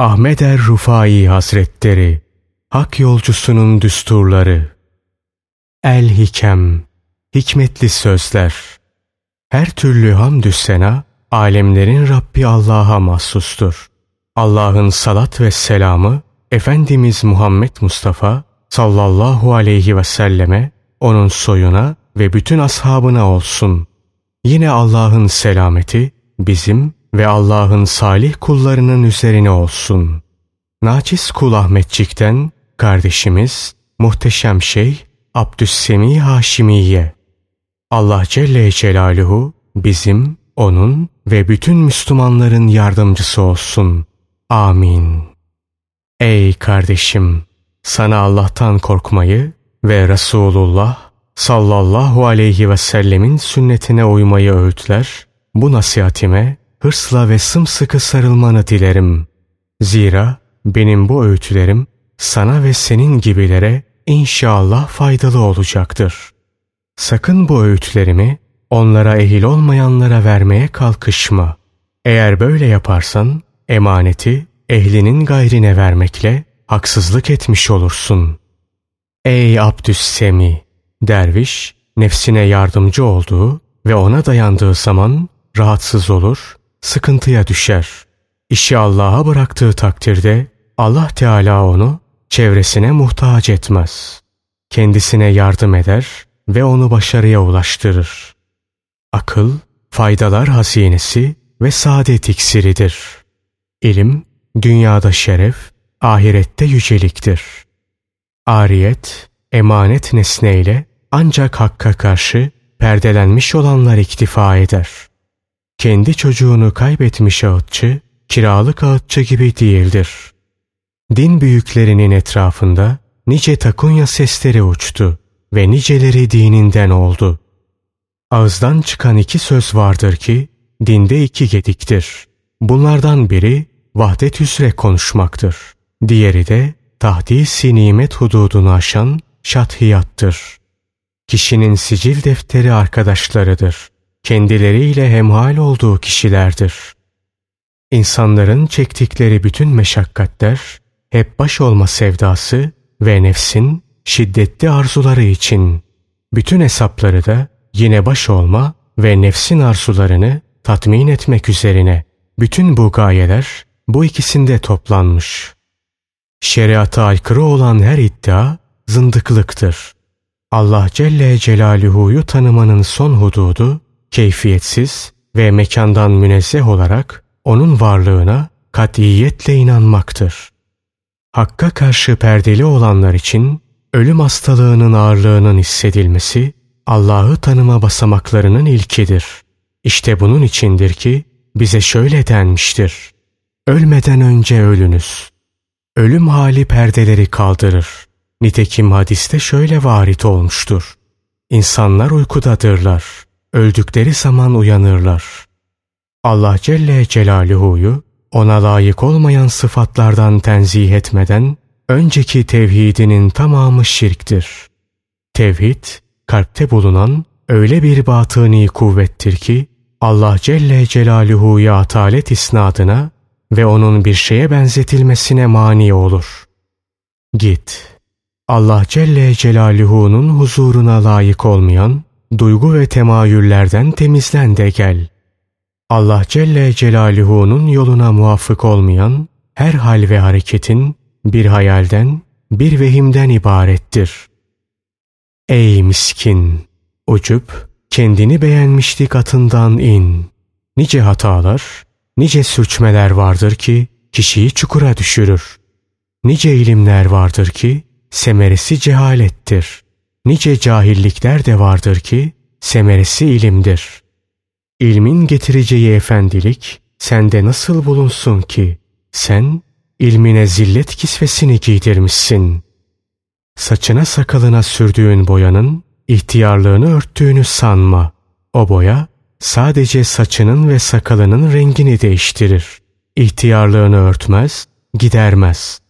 Ahmet er Rufai Hazretleri Hak yolcusunun düsturları El Hikem Hikmetli sözler Her türlü hamdü sena alemlerin Rabbi Allah'a mahsustur. Allah'ın salat ve selamı Efendimiz Muhammed Mustafa sallallahu aleyhi ve selleme, onun soyuna ve bütün ashabına olsun. Yine Allah'ın selameti bizim ve Allah'ın salih kullarının üzerine olsun. Naçiz kul Ahmetçik'ten kardeşimiz muhteşem şey Abdüssemi Haşimiye. Allah Celle Celaluhu bizim, onun ve bütün Müslümanların yardımcısı olsun. Amin. Ey kardeşim! Sana Allah'tan korkmayı ve Resulullah sallallahu aleyhi ve sellemin sünnetine uymayı öğütler, bu nasihatime hırsla ve sımsıkı sarılmanı dilerim. Zira benim bu öğütlerim sana ve senin gibilere inşallah faydalı olacaktır. Sakın bu öğütlerimi onlara ehil olmayanlara vermeye kalkışma. Eğer böyle yaparsan emaneti ehlinin gayrine vermekle haksızlık etmiş olursun. Ey Abdüssemi! Derviş, nefsine yardımcı olduğu ve ona dayandığı zaman rahatsız olur, sıkıntıya düşer. İşi Allah'a bıraktığı takdirde Allah Teala onu çevresine muhtaç etmez. Kendisine yardım eder ve onu başarıya ulaştırır. Akıl, faydalar hazinesi ve saadet iksiridir. İlim, dünyada şeref, ahirette yüceliktir. Ariyet, emanet nesneyle ancak hakka karşı perdelenmiş olanlar iktifa eder. Kendi çocuğunu kaybetmiş ağıtçı, kiralık ağıtçı gibi değildir. Din büyüklerinin etrafında nice takunya sesleri uçtu ve niceleri dininden oldu. Ağızdan çıkan iki söz vardır ki, dinde iki gediktir. Bunlardan biri vahdet üzere konuşmaktır. Diğeri de tahdisi hududunu aşan şathiyattır. Kişinin sicil defteri arkadaşlarıdır. Kendileriyle hemhal olduğu kişilerdir. İnsanların çektikleri bütün meşakkatler hep baş olma sevdası ve nefsin şiddetli arzuları için. Bütün hesapları da yine baş olma ve nefsin arzularını tatmin etmek üzerine. Bütün bu gayeler bu ikisinde toplanmış. Şeriata aykırı olan her iddia zındıklıktır. Allah Celle Celaluhu'yu tanımanın son hududu keyfiyetsiz ve mekandan münezzeh olarak onun varlığına katiyetle inanmaktır. Hakka karşı perdeli olanlar için ölüm hastalığının ağırlığının hissedilmesi Allah'ı tanıma basamaklarının ilkidir. İşte bunun içindir ki bize şöyle denmiştir. Ölmeden önce ölünüz. Ölüm hali perdeleri kaldırır. Nitekim hadiste şöyle varit olmuştur. İnsanlar uykudadırlar. Öldükleri zaman uyanırlar. Allah Celle Celaluhu'yu ona layık olmayan sıfatlardan tenzih etmeden önceki tevhidinin tamamı şirktir. Tevhid, kalpte bulunan öyle bir batıni kuvvettir ki Allah Celle Celaluhu'ya atalet isnadına ve onun bir şeye benzetilmesine mani olur. Git. Allah Celle Celaluhu'nun huzuruna layık olmayan duygu ve temayüllerden temizlen de gel. Allah Celle Celaluhu'nun yoluna muvafık olmayan her hal ve hareketin bir hayalden, bir vehimden ibarettir. Ey miskin! Ucup, kendini beğenmişlik atından in. Nice hatalar, nice sürçmeler vardır ki kişiyi çukura düşürür. Nice ilimler vardır ki semeresi cehalettir. Nice cahillikler de vardır ki semeresi ilimdir. İlmin getireceği efendilik sende nasıl bulunsun ki sen ilmine zillet kisvesini giydirmişsin. Saçına sakalına sürdüğün boyanın ihtiyarlığını örttüğünü sanma. O boya sadece saçının ve sakalının rengini değiştirir. İhtiyarlığını örtmez, gidermez.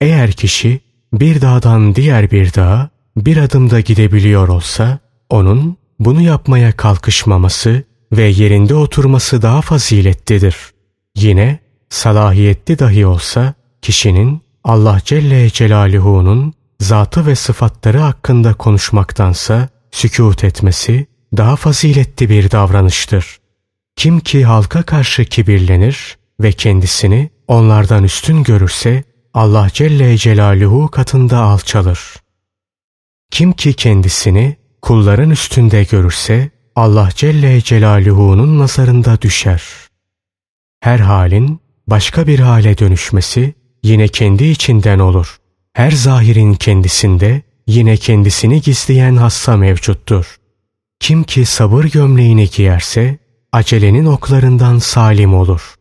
Eğer kişi bir dağdan diğer bir dağa bir adımda gidebiliyor olsa, onun bunu yapmaya kalkışmaması ve yerinde oturması daha faziletlidir. Yine salahiyetli dahi olsa kişinin Allah Celle Celaluhu'nun zatı ve sıfatları hakkında konuşmaktansa sükut etmesi daha faziletli bir davranıştır. Kim ki halka karşı kibirlenir ve kendisini onlardan üstün görürse Allah Celle Celaluhu katında alçalır. Kim ki kendisini kulların üstünde görürse Allah Celle Celaluhu'nun nazarında düşer. Her halin başka bir hale dönüşmesi yine kendi içinden olur. Her zahirin kendisinde yine kendisini gizleyen hassa mevcuttur. Kim ki sabır gömleğini giyerse acelenin oklarından salim olur.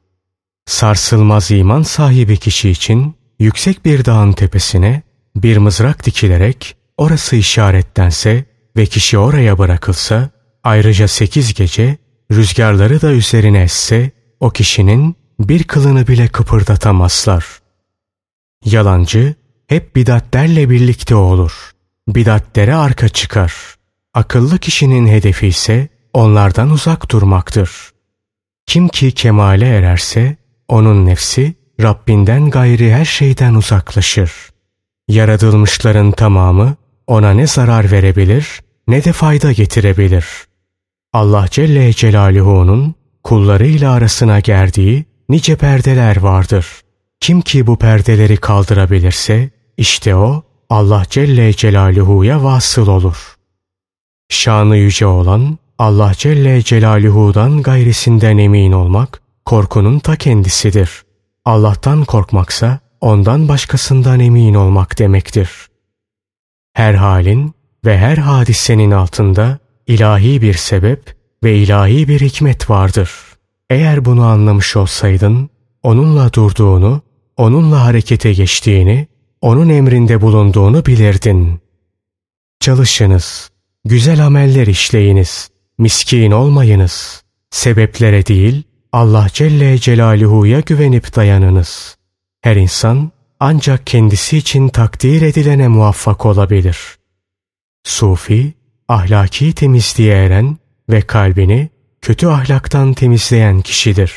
Sarsılmaz iman sahibi kişi için yüksek bir dağın tepesine bir mızrak dikilerek orası işaretlense ve kişi oraya bırakılsa ayrıca sekiz gece rüzgarları da üzerine esse o kişinin bir kılını bile kıpırdatamazlar. Yalancı hep bidatlerle birlikte olur. Bidatlere arka çıkar. Akıllı kişinin hedefi ise onlardan uzak durmaktır. Kim ki kemale ererse onun nefsi Rabbinden gayri her şeyden uzaklaşır. Yaratılmışların tamamı ona ne zarar verebilir ne de fayda getirebilir. Allah Celle Celaluhu'nun kullarıyla arasına gerdiği nice perdeler vardır. Kim ki bu perdeleri kaldırabilirse işte o Allah Celle Celaluhu'ya vasıl olur. Şanı yüce olan Allah Celle Celaluhu'dan gayrisinden emin olmak korkunun ta kendisidir. Allah'tan korkmaksa ondan başkasından emin olmak demektir. Her halin ve her hadisenin altında ilahi bir sebep ve ilahi bir hikmet vardır. Eğer bunu anlamış olsaydın, onunla durduğunu, onunla harekete geçtiğini, onun emrinde bulunduğunu bilirdin. Çalışınız, güzel ameller işleyiniz, miskin olmayınız. Sebeplere değil, Allah Celle Celaluhu'ya güvenip dayanınız. Her insan ancak kendisi için takdir edilene muvaffak olabilir. Sufi, ahlaki temizliğe eren ve kalbini kötü ahlaktan temizleyen kişidir.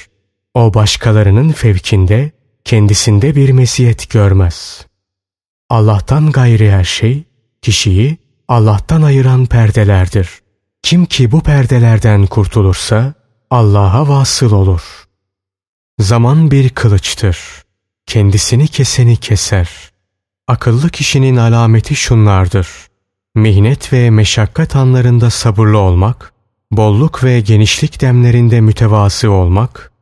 O başkalarının fevkinde, kendisinde bir meziyet görmez. Allah'tan gayri her şey, kişiyi Allah'tan ayıran perdelerdir. Kim ki bu perdelerden kurtulursa, Allah'a vasıl olur. Zaman bir kılıçtır. Kendisini keseni keser. Akıllı kişinin alameti şunlardır. Mihnet ve meşakkat anlarında sabırlı olmak, bolluk ve genişlik demlerinde mütevası olmak,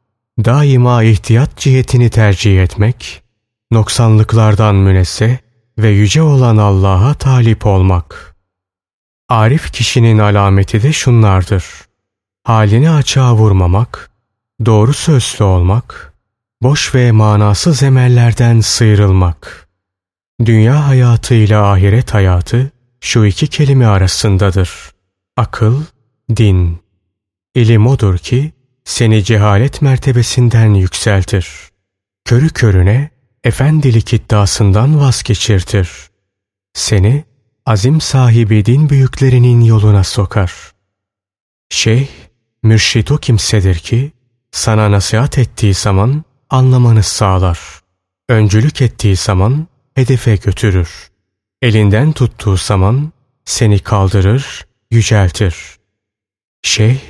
daima ihtiyat cihetini tercih etmek, noksanlıklardan münezzeh ve yüce olan Allah'a talip olmak. Arif kişinin alameti de şunlardır. Halini açığa vurmamak, doğru sözlü olmak, boş ve manasız emellerden sıyrılmak. Dünya hayatı ile ahiret hayatı şu iki kelime arasındadır. Akıl, din. İlim odur ki seni cehalet mertebesinden yükseltir. Körü körüne efendilik iddiasından vazgeçirtir. Seni azim sahibi din büyüklerinin yoluna sokar. Şeyh, mürşit o kimsedir ki sana nasihat ettiği zaman anlamanı sağlar. Öncülük ettiği zaman hedefe götürür. Elinden tuttuğu zaman seni kaldırır, yüceltir. Şeyh,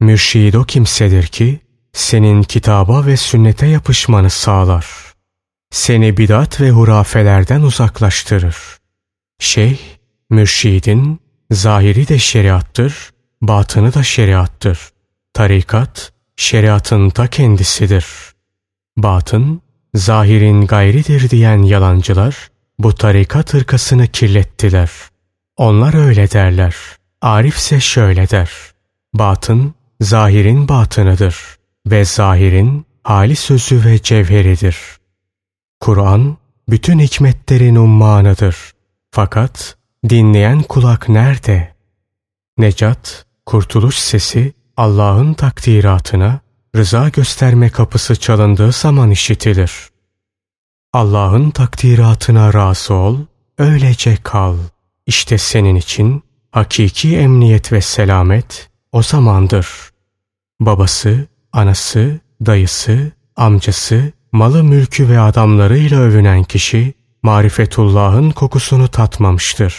mürşid o kimsedir ki senin kitaba ve sünnete yapışmanı sağlar. Seni bidat ve hurafelerden uzaklaştırır. Şeyh, mürşidin zahiri de şeriattır, batını da şeriattır. Tarikat, şeriatın ta kendisidir. Batın, zahirin gayridir diyen yalancılar, bu tarikat hırkasını kirlettiler. Onlar öyle derler. Arif ise şöyle der. Batın, zahirin batınıdır ve zahirin hali sözü ve cevheridir. Kur'an, bütün hikmetlerin ummanıdır. Fakat dinleyen kulak nerede? Necat, kurtuluş sesi Allah'ın takdiratına rıza gösterme kapısı çalındığı zaman işitilir. Allah'ın takdiratına razı ol, öylece kal. İşte senin için hakiki emniyet ve selamet o zamandır. Babası, anası, dayısı, amcası, malı mülkü ve adamlarıyla övünen kişi marifetullah'ın kokusunu tatmamıştır.